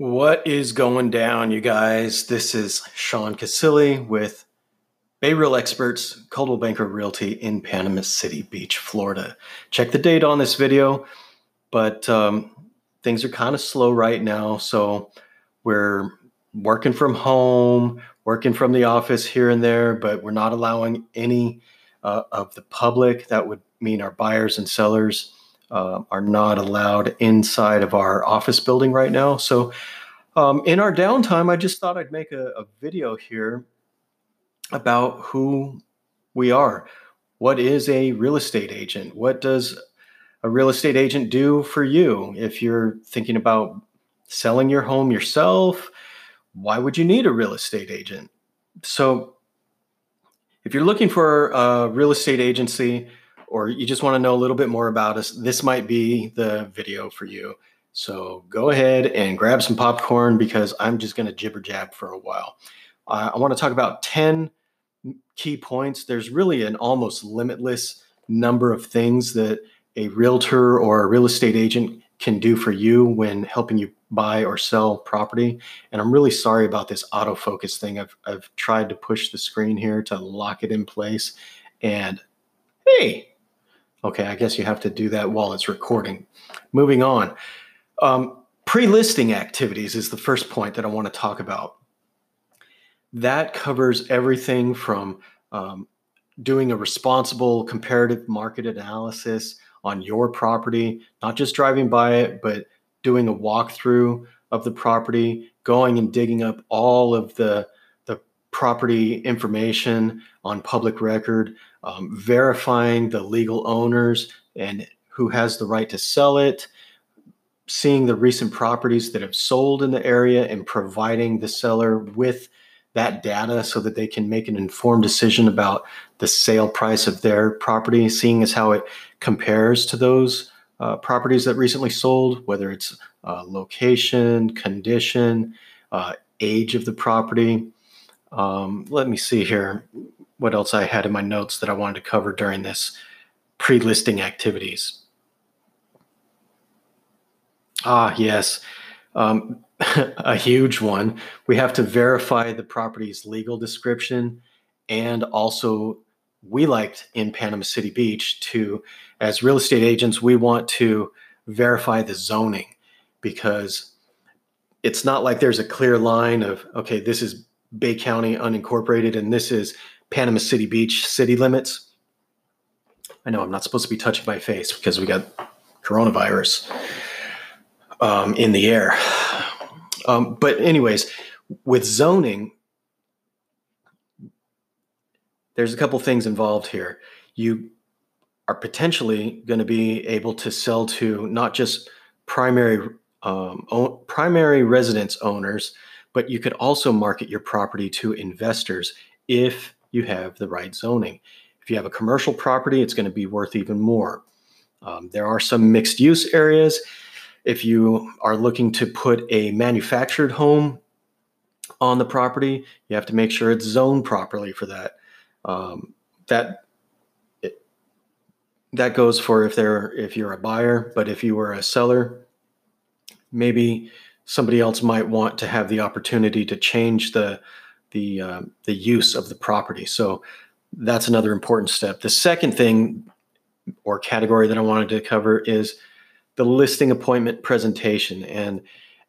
What is going down, you guys? This is Sean Casilli with Bay Real Experts, Coldwell Banker Realty in Panama City Beach, Florida. Check the date on this video, but um, things are kind of slow right now. So we're working from home, working from the office here and there, but we're not allowing any uh, of the public. That would mean our buyers and sellers uh, are not allowed inside of our office building right now. So, um, in our downtime, I just thought I'd make a, a video here about who we are. What is a real estate agent? What does a real estate agent do for you if you're thinking about selling your home yourself? Why would you need a real estate agent? So, if you're looking for a real estate agency, or you just want to know a little bit more about us, this might be the video for you. So go ahead and grab some popcorn because I'm just going to jibber jab for a while. Uh, I want to talk about 10 key points. There's really an almost limitless number of things that a realtor or a real estate agent can do for you when helping you buy or sell property. And I'm really sorry about this autofocus thing. I've, I've tried to push the screen here to lock it in place. And hey, Okay, I guess you have to do that while it's recording. Moving on. Um, Pre listing activities is the first point that I want to talk about. That covers everything from um, doing a responsible comparative market analysis on your property, not just driving by it, but doing a walkthrough of the property, going and digging up all of the, the property information on public record, um, verifying the legal owners and who has the right to sell it, seeing the recent properties that have sold in the area and providing the seller with that data so that they can make an informed decision about the sale price of their property, seeing as how it compares to those uh, properties that recently sold, whether it's uh, location, condition, uh, age of the property. Um, let me see here what else I had in my notes that I wanted to cover during this pre listing activities. Ah, yes. Um, a huge one. We have to verify the property's legal description and also we liked in Panama City Beach to, as real estate agents, we want to verify the zoning because it's not like there's a clear line of, okay, this is Bay County unincorporated and this is Panama City Beach city limits. I know I'm not supposed to be touching my face because we got coronavirus um, in the air. Um, but, anyways, with zoning, there's a couple things involved here. You are potentially going to be able to sell to not just primary um, primary residence owners, but you could also market your property to investors if you have the right zoning. If you have a commercial property, it's going to be worth even more. Um, there are some mixed use areas. If you are looking to put a manufactured home on the property, you have to make sure it's zoned properly for that. Um, that that goes for if they're if you're a buyer, but if you were a seller, maybe somebody else might want to have the opportunity to change the the uh, the use of the property. So that's another important step. The second thing or category that I wanted to cover is the listing appointment presentation. And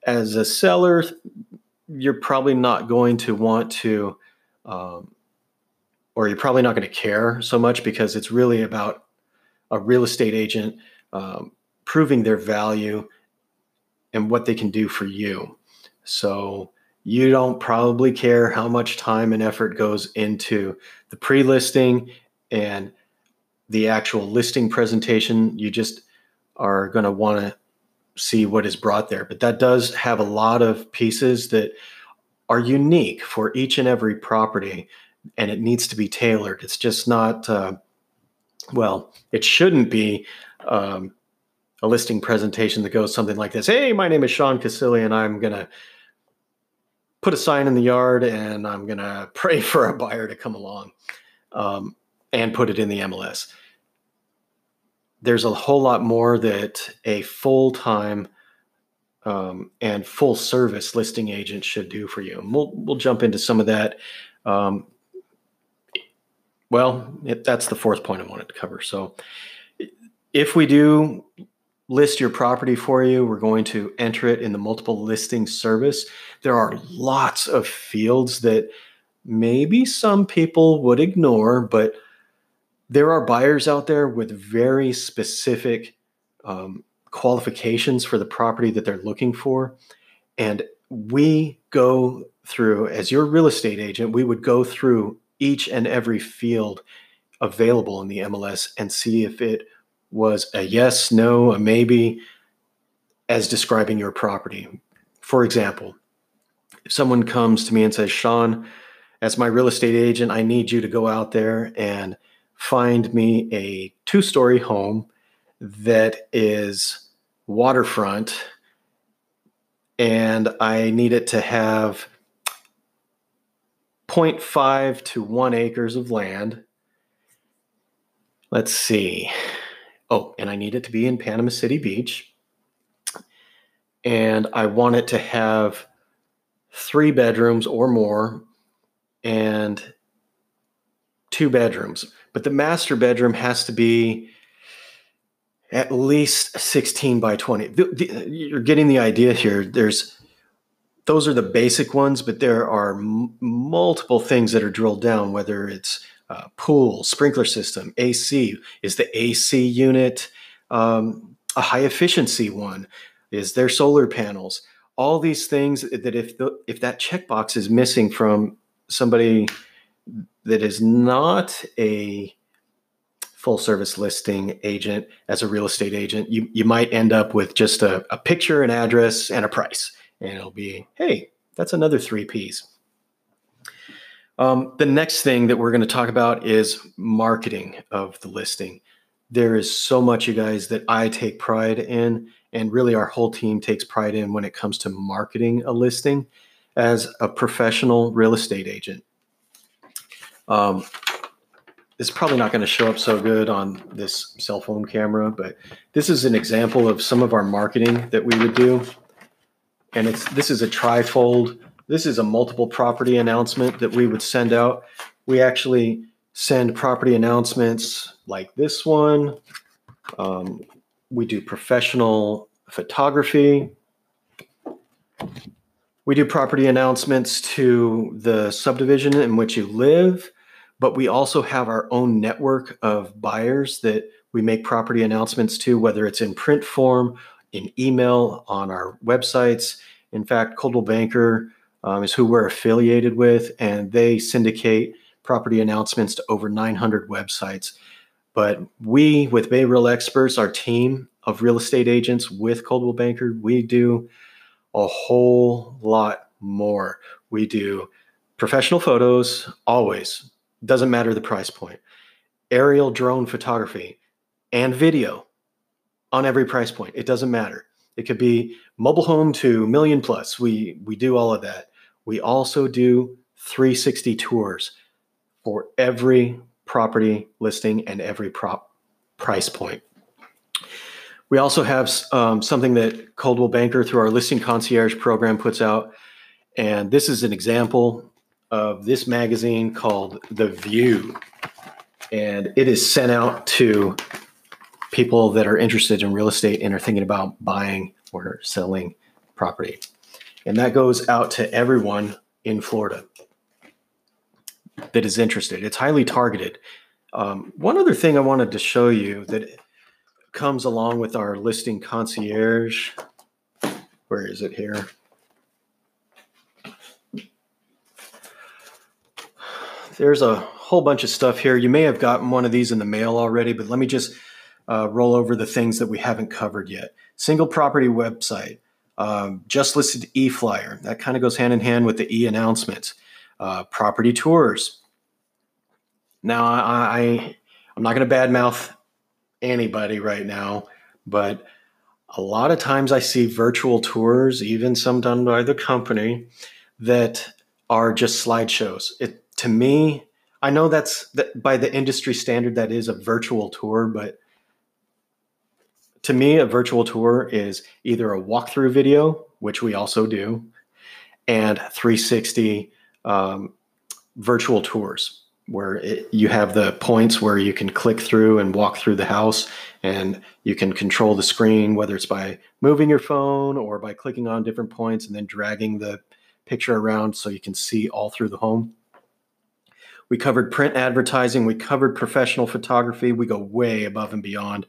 as a seller, you're probably not going to want to, um, or you're probably not going to care so much because it's really about a real estate agent um, proving their value and what they can do for you. So you don't probably care how much time and effort goes into the pre listing and the actual listing presentation. You just are going to want to see what is brought there. But that does have a lot of pieces that are unique for each and every property, and it needs to be tailored. It's just not, uh, well, it shouldn't be. Um, a listing presentation that goes something like this Hey, my name is Sean Casilli, and I'm going to put a sign in the yard and I'm going to pray for a buyer to come along um, and put it in the MLS. There's a whole lot more that a full time um, and full service listing agent should do for you. And we'll we'll jump into some of that. Um, well, it, that's the fourth point I wanted to cover. So, if we do list your property for you, we're going to enter it in the multiple listing service. There are lots of fields that maybe some people would ignore, but there are buyers out there with very specific um, qualifications for the property that they're looking for. And we go through, as your real estate agent, we would go through each and every field available in the MLS and see if it was a yes, no, a maybe as describing your property. For example, if someone comes to me and says, Sean, as my real estate agent, I need you to go out there and find me a two story home that is waterfront and I need it to have 0.5 to 1 acres of land. Let's see. Oh, and I need it to be in Panama City Beach. And I want it to have three bedrooms or more and two bedrooms. But the master bedroom has to be at least 16 by 20. The, the, you're getting the idea here. There's those are the basic ones, but there are m- multiple things that are drilled down, whether it's uh, pool, sprinkler system, AC. Is the AC unit um, a high efficiency one? Is there solar panels? All these things that if the, if that checkbox is missing from somebody that is not a full service listing agent as a real estate agent, you, you might end up with just a, a picture, an address, and a price. And it'll be, hey, that's another three P's. Um, the next thing that we're going to talk about is marketing of the listing. There is so much, you guys, that I take pride in, and really our whole team takes pride in when it comes to marketing a listing as a professional real estate agent. Um, it's probably not going to show up so good on this cell phone camera, but this is an example of some of our marketing that we would do. And it's this is a trifold. This is a multiple property announcement that we would send out. We actually send property announcements like this one. Um, we do professional photography. We do property announcements to the subdivision in which you live but we also have our own network of buyers that we make property announcements to, whether it's in print form, in email, on our websites. In fact, Coldwell Banker um, is who we're affiliated with, and they syndicate property announcements to over 900 websites. But we, with Bay Real Experts, our team of real estate agents with Coldwell Banker, we do a whole lot more. We do professional photos, always doesn't matter the price point. Aerial drone photography and video on every price point. It doesn't matter. It could be mobile home to million plus. We we do all of that. We also do 360 tours for every property listing and every prop price point. We also have um, something that Coldwell Banker through our listing concierge program puts out. And this is an example of this magazine called The View. And it is sent out to people that are interested in real estate and are thinking about buying or selling property. And that goes out to everyone in Florida that is interested. It's highly targeted. Um, one other thing I wanted to show you that comes along with our listing concierge. Where is it here? there's a whole bunch of stuff here. You may have gotten one of these in the mail already, but let me just uh, roll over the things that we haven't covered yet. Single property website, um, just listed e flyer. That kind of goes hand in hand with the e announcements. Uh, property tours. Now, I, I I'm not going to badmouth anybody right now, but a lot of times I see virtual tours, even some done by the company, that are just slideshows. It to me, I know that's that by the industry standard that is a virtual tour, but to me, a virtual tour is either a walkthrough video, which we also do, and 360 um, virtual tours where it, you have the points where you can click through and walk through the house and you can control the screen whether it's by moving your phone or by clicking on different points and then dragging the picture around so you can see all through the home. We covered print advertising we covered professional photography we go way above and beyond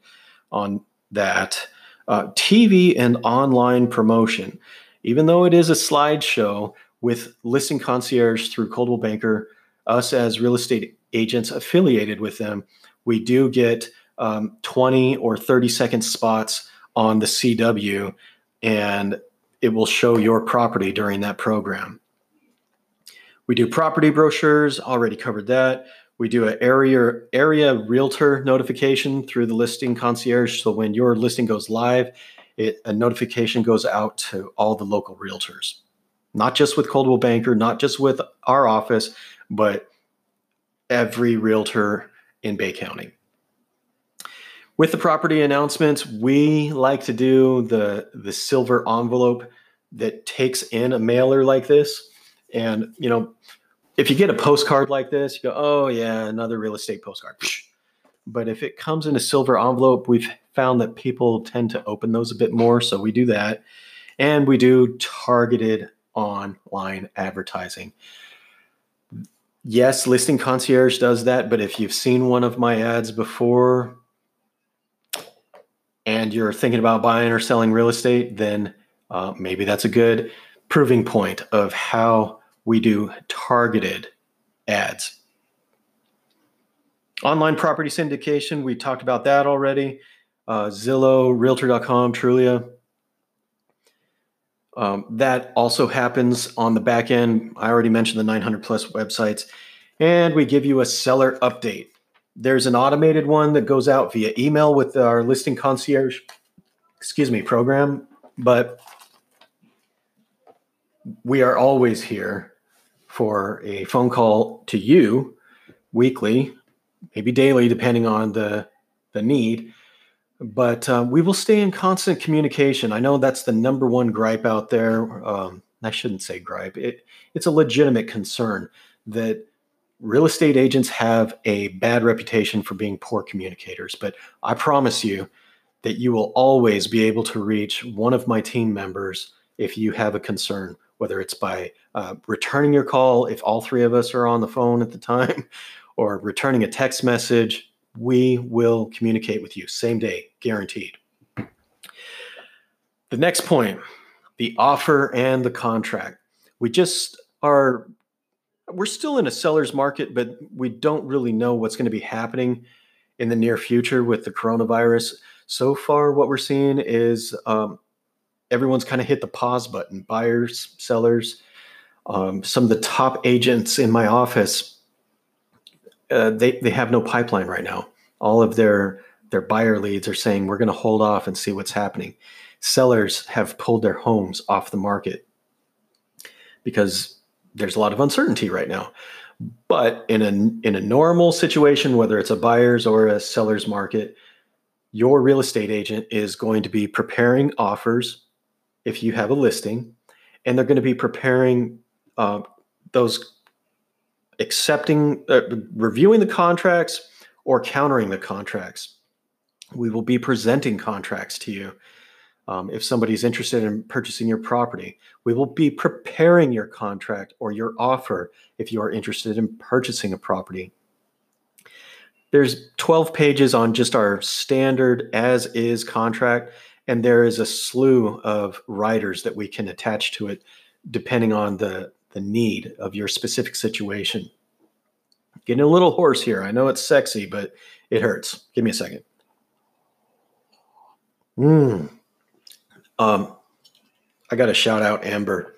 on that uh, tv and online promotion even though it is a slideshow with listing concierge through coldwell banker us as real estate agents affiliated with them, we do get um, 20 or 30 second spots on the CW, and it will show your property during that program. We do property brochures, already covered that. We do an area area realtor notification through the listing concierge. So when your listing goes live, it, a notification goes out to all the local realtors, not just with Coldwell Banker, not just with our office, but every realtor in Bay County. With the property announcements, we like to do the the silver envelope that takes in a mailer like this. And you know, if you get a postcard like this, you go, "Oh yeah, another real estate postcard." But if it comes in a silver envelope, we've found that people tend to open those a bit more, so we do that. And we do targeted online advertising yes, Listing Concierge does that, but if you've seen one of my ads before and you're thinking about buying or selling real estate, then uh, maybe that's a good proving point of how we do targeted ads. Online property syndication, we talked about that already. Uh, Zillow, Realtor.com, Trulia. Um, that also happens on the back end. I already mentioned the 900 plus websites, and we give you a seller update. There's an automated one that goes out via email with our listing concierge, excuse me, program, but we are always here for a phone call to you weekly, maybe daily, depending on the the need but uh, we will stay in constant communication. I know that's the number one gripe out there. Um, I shouldn't say gripe. It, it's a legitimate concern that real estate agents have a bad reputation for being poor communicators. But I promise you that you will always be able to reach one of my team members if you have a concern, whether it's by uh, returning your call, if all three of us are on the phone at the time, or returning a text message we will communicate with you same day, guaranteed. The next point the offer and the contract. We just are, we're still in a seller's market, but we don't really know what's going to be happening in the near future with the coronavirus. So far, what we're seeing is um, everyone's kind of hit the pause button buyers, sellers. Um, some of the top agents in my office uh, they they have no pipeline right now. All of their their buyer leads are saying we're going to hold off and see what's happening. Sellers have pulled their homes off the market because there's a lot of uncertainty right now. But in a in a normal situation, whether it's a buyer's or a seller's market, your real estate agent is going to be preparing offers if you have a listing, and they're going to be preparing uh, those accepting, uh, reviewing the contracts or countering the contracts. We will be presenting contracts to you. Um, if somebody's interested in purchasing your property, we will be preparing your contract or your offer if you are interested in purchasing a property. There's 12 pages on just our standard as is contract, and there is a slew of riders that we can attach to it depending on the, the need of your specific situation. Getting a little hoarse here. I know it's sexy, but it hurts. Give me a second. Mm. Um, I got to shout out Ember.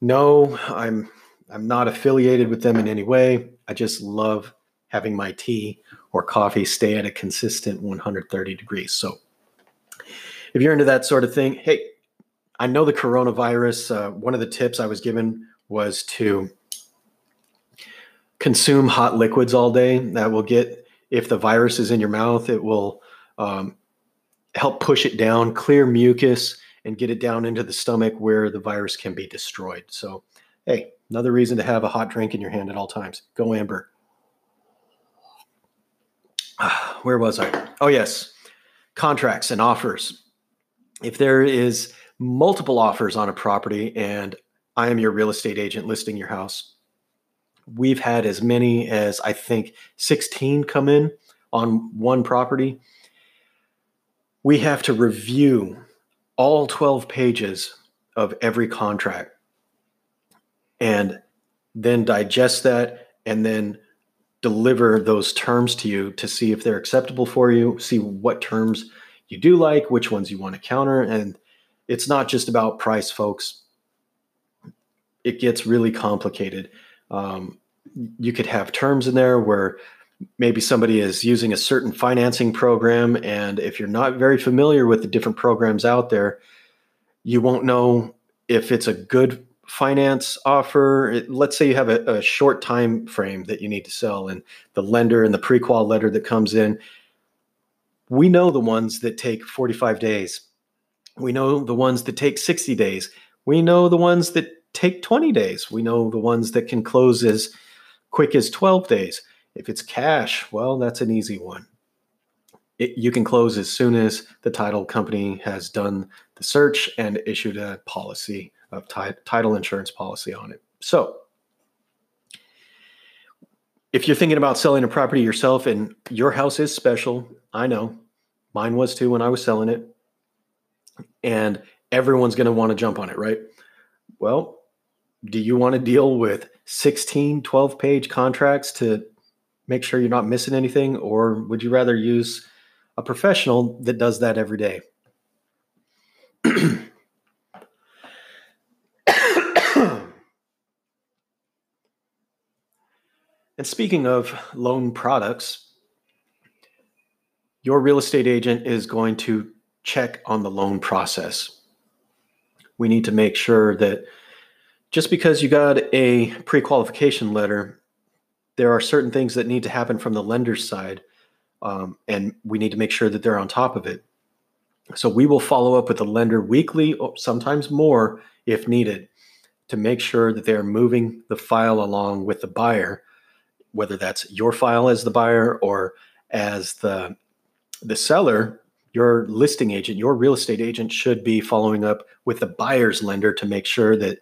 No, I'm I'm not affiliated with them in any way. I just love having my tea or coffee stay at a consistent 130 degrees. So, if you're into that sort of thing, hey, I know the coronavirus. Uh, one of the tips I was given was to consume hot liquids all day. That will get if the virus is in your mouth, it will um, help push it down, clear mucus, and get it down into the stomach where the virus can be destroyed. So, hey, another reason to have a hot drink in your hand at all times. Go Ember. Where was I? Oh, yes. Contracts and offers. If there is multiple offers on a property and I am your real estate agent listing your house, we've had as many as I think 16 come in on one property. We have to review all 12 pages of every contract and then digest that and then deliver those terms to you to see if they're acceptable for you, see what terms you do like, which ones you want to counter. And it's not just about price, folks. It gets really complicated. Um, you could have terms in there where maybe somebody is using a certain financing program. And if you're not very familiar with the different programs out there, you won't know if it's a good finance offer let's say you have a, a, short time frame that you need to sell and the lender and the pre-qual letter that comes in we know the ones that take 45 days. We know the ones that take 60 days. We know the ones that take 20 days. We know the ones that can close as quick as 12 days. If it's cash well that's an easy one. It, you can close as soon as the title company has done the search and issued a policy of t- title insurance policy on it. So, if you're thinking about selling a property yourself and your house is special, I know mine was too when I was selling it, and everyone's going to want to jump on it, right? Well, do you want to deal with 16, 12 page contracts to make sure you're not missing anything, or would you rather use a professional that does that every day? And speaking of loan products, your real estate agent is going to check on the loan process. We need to make sure that just because you got a pre qualification letter, there are certain things that need to happen from the lender's side, um, and we need to make sure that they're on top of it. So we will follow up with the lender weekly, sometimes more if needed, to make sure that they are moving the file along with the buyer whether that's your file as the buyer or as the the seller your listing agent your real estate agent should be following up with the buyer's lender to make sure that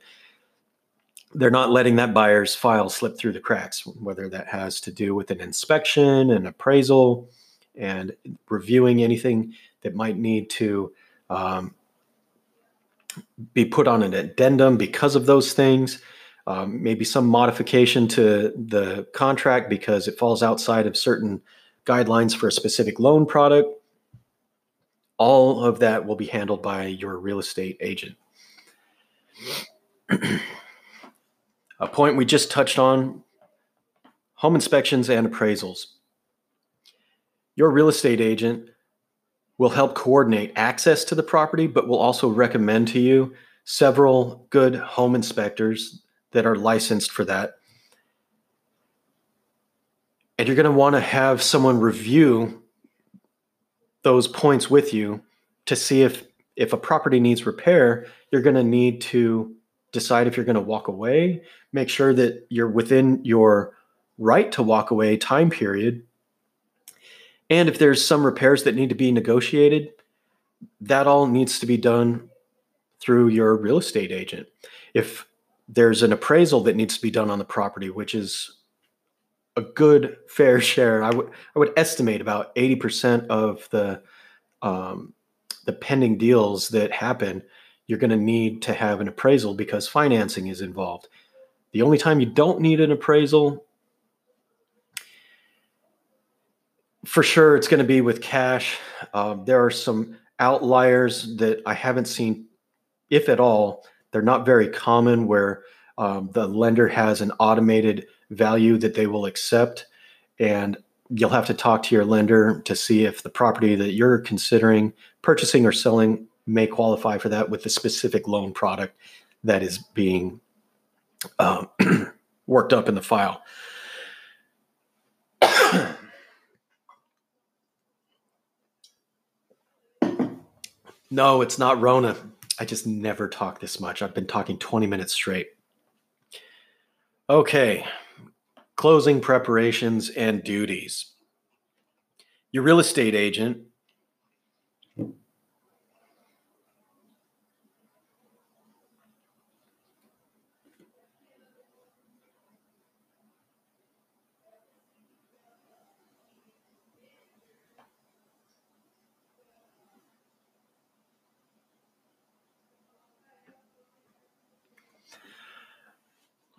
they're not letting that buyer's file slip through the cracks whether that has to do with an inspection an appraisal and reviewing anything that might need to um, be put on an addendum because of those things. Um, maybe some modification to the contract because it falls outside of certain guidelines for a specific loan product. All of that will be handled by your real estate agent. a point we just touched on home inspections and appraisals. Your real estate agent will help coordinate access to the property, but will also recommend to you several good home inspectors that are licensed for that. And you're going to want to have someone review those points with you to see if if a property needs repair, you're going to need to decide if you're going to walk away, make sure that you're within your right to walk away time period. And if there's some repairs that need to be negotiated, that all needs to be done through your real estate agent. If there's an appraisal that needs to be done on the property, which is a good fair share. I would I would estimate about eighty percent of the um, the pending deals that happen. You're going to need to have an appraisal because financing is involved. The only time you don't need an appraisal, for sure, it's going to be with cash. Um, there are some outliers that I haven't seen, if at all, they're not very common where um, the lender has an automated value that they will accept. And you'll have to talk to your lender to see if the property that you're considering purchasing or selling may qualify for that with the specific loan product that is being um, worked up in the file. No, it's not Rona. I just never talk this much. I've been talking 20 minutes straight. Okay, closing preparations and duties. Your real estate agent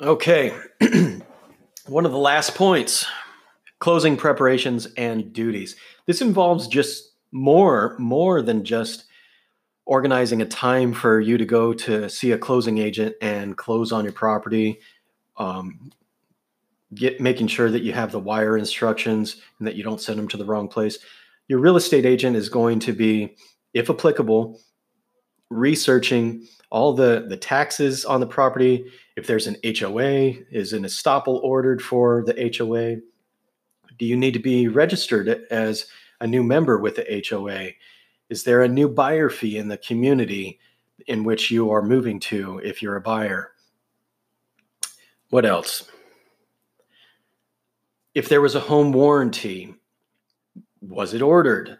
Okay. One of the last points closing preparations and duties. This involves just more more than just organizing a time for you to go to see a closing agent and close on your property um, get making sure that you have the wire instructions and that you don't send them to the wrong place your real estate agent is going to be if applicable researching all the the taxes on the property. If there's an HOA is an estoppel ordered for the HOA do you need to be registered as a new member with the HOA is there a new buyer fee in the community in which you are moving to if you're a buyer? What else? If there was a home warranty was it ordered?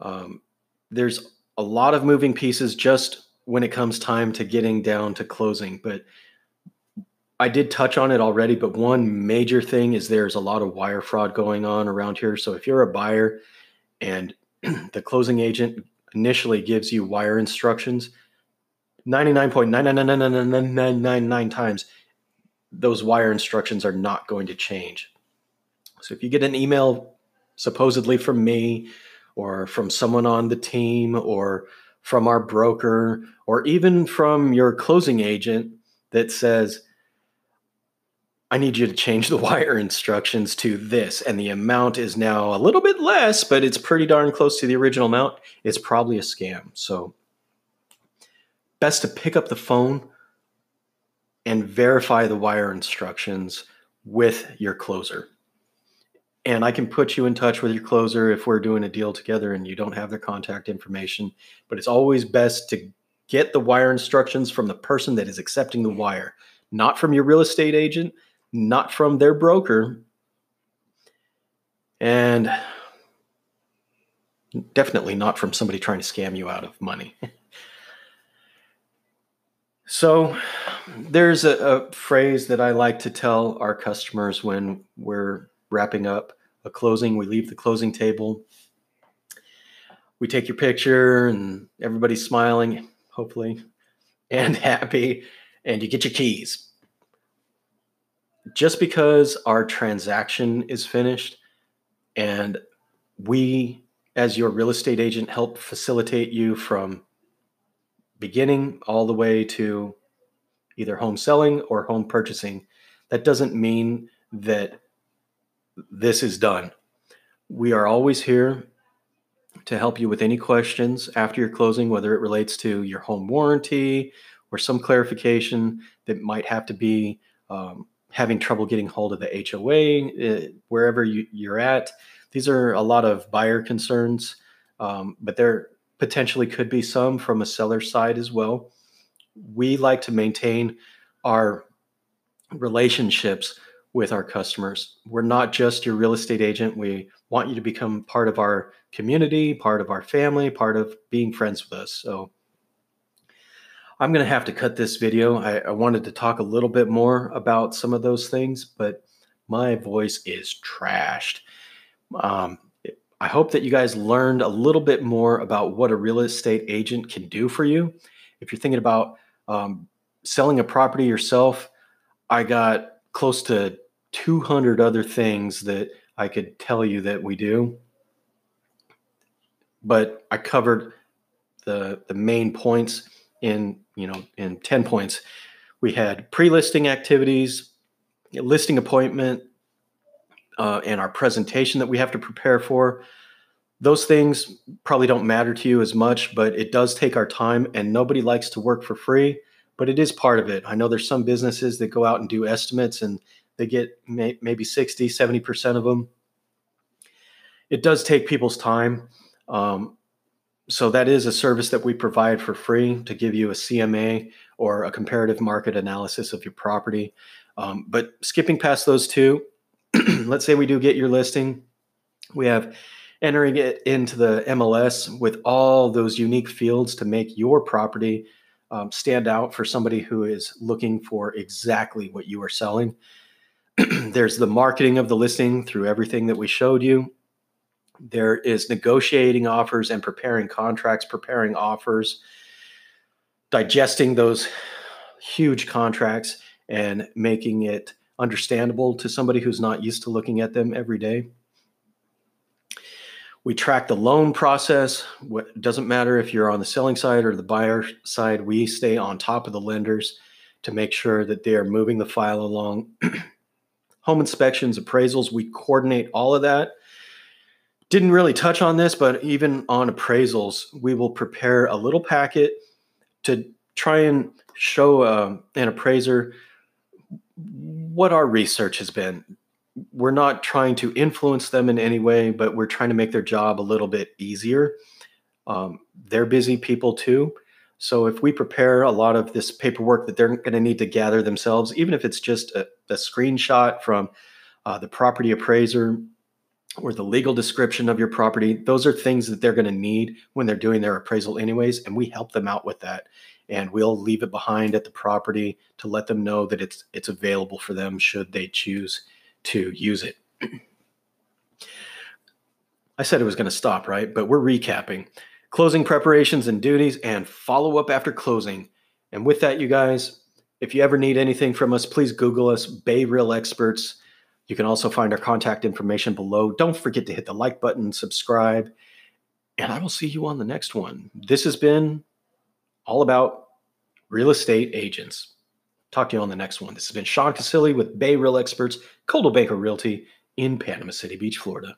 Um, there's a lot of moving pieces just when it comes time to getting down to closing. But I did touch on it already, but one major thing is there's a lot of wire fraud going on around here. So if you're a buyer and the closing agent initially gives you wire instructions, 99.9999999 times those wire instructions are not going to change. So if you get an email supposedly from me or from someone on the team or from our broker or even from your closing agent that says, I need you to change the wire instructions to this, and the amount is now a little bit less, but it's pretty darn close to the original amount, it's probably a scam. So, best to pick up the phone and verify the wire instructions with your closer and I can put you in touch with your closer if we're doing a deal together and you don't have their contact information. But it's always best to get the wire instructions from the person that is accepting the wire, not from your real estate agent, not from their broker, and definitely not from somebody trying to scam you out of money. so, there's a, a phrase that I like to tell our customers when we're wrapping up a closing. We leave the closing table. We take your picture, and everybody's smiling, hopefully, and happy, and you get your keys. Just because our transaction is finished and we, as your real estate agent, help facilitate you from beginning all the way to either home selling or home purchasing, that doesn't mean that this is done. We are always here to help you with any questions after your closing, whether it relates to your home warranty or some clarification that might have to be um, having trouble getting hold of the HOA, uh, wherever you, are at. These are a lot of buyer concerns, um, but there potentially could be some from a seller side as well. We like to maintain our relationships with our customers. We're not just your real estate agent. We want you to become part of our community, part of our family, part of being friends with us. So I'm going to have to cut this video. I, I, wanted to talk a little bit more about some of those things, but my voice is trashed. Um, I hope that you guys learned a little bit more about what a real estate agent can do for you. If you're thinking about um, selling a property yourself, I got close to 200 other things that I could tell you that we do. But I covered the the main points in, you know, in 10 points. We had pre-listing activities, listing appointment, uh, and our presentation that we have to prepare for. Those things probably don't matter to you as much, but it does take our time, and nobody likes to work for free. But it is part of it. I know there's some businesses that go out and do estimates and they get may, maybe 60, 70% of them. It does take people's time. Um, so that is a service that we provide for free to give you a CMA or a comparative market analysis of your property. Um, but skipping past those two, let's say we do get your listing, we have entering it into the MLS with all those unique fields to make your property um, stand out for somebody who is looking for exactly what you are selling. There's the marketing of the listing through everything that we showed you. There is negotiating offers and preparing contracts, preparing offers, digesting those huge contracts and making it understandable to somebody who's not used to looking at them every day. We track the loan process. It doesn't matter if you're on the selling side or the buyer side, we stay on top of the lenders to make sure that they are moving the file along. Home inspections, appraisals, we coordinate all of that. Didn't really touch on this, but even on appraisals, we will prepare a little packet to try and show uh, an appraiser what our research has been. We're not trying to influence them in any way, but we're trying to make their job a little bit easier. Um, they're busy people too. So if we prepare a lot of this paperwork that they're going to need to gather themselves, even if it's just a, a screenshot from uh, the property appraiser or the legal description of your property, those are things that they're going to need when they're doing their appraisal, anyways. And we help them out with that and we'll leave it behind at the property to let them know that it's it's available for them should they choose to use it. I said it was going to stop, right? But we're recapping closing preparations and duties and follow up after closing. And with that, you guys, if you ever need anything from us, please Google us, Bay Real Experts. You can also find our contact information below. Don't forget to hit the like button, subscribe, and I will see you on the next one. This has been all about real estate agents. Talk to you on the next one. This has been Sean Casilli with Bay Real Experts, Coldwell Banker Realty in Panama City Beach, Florida.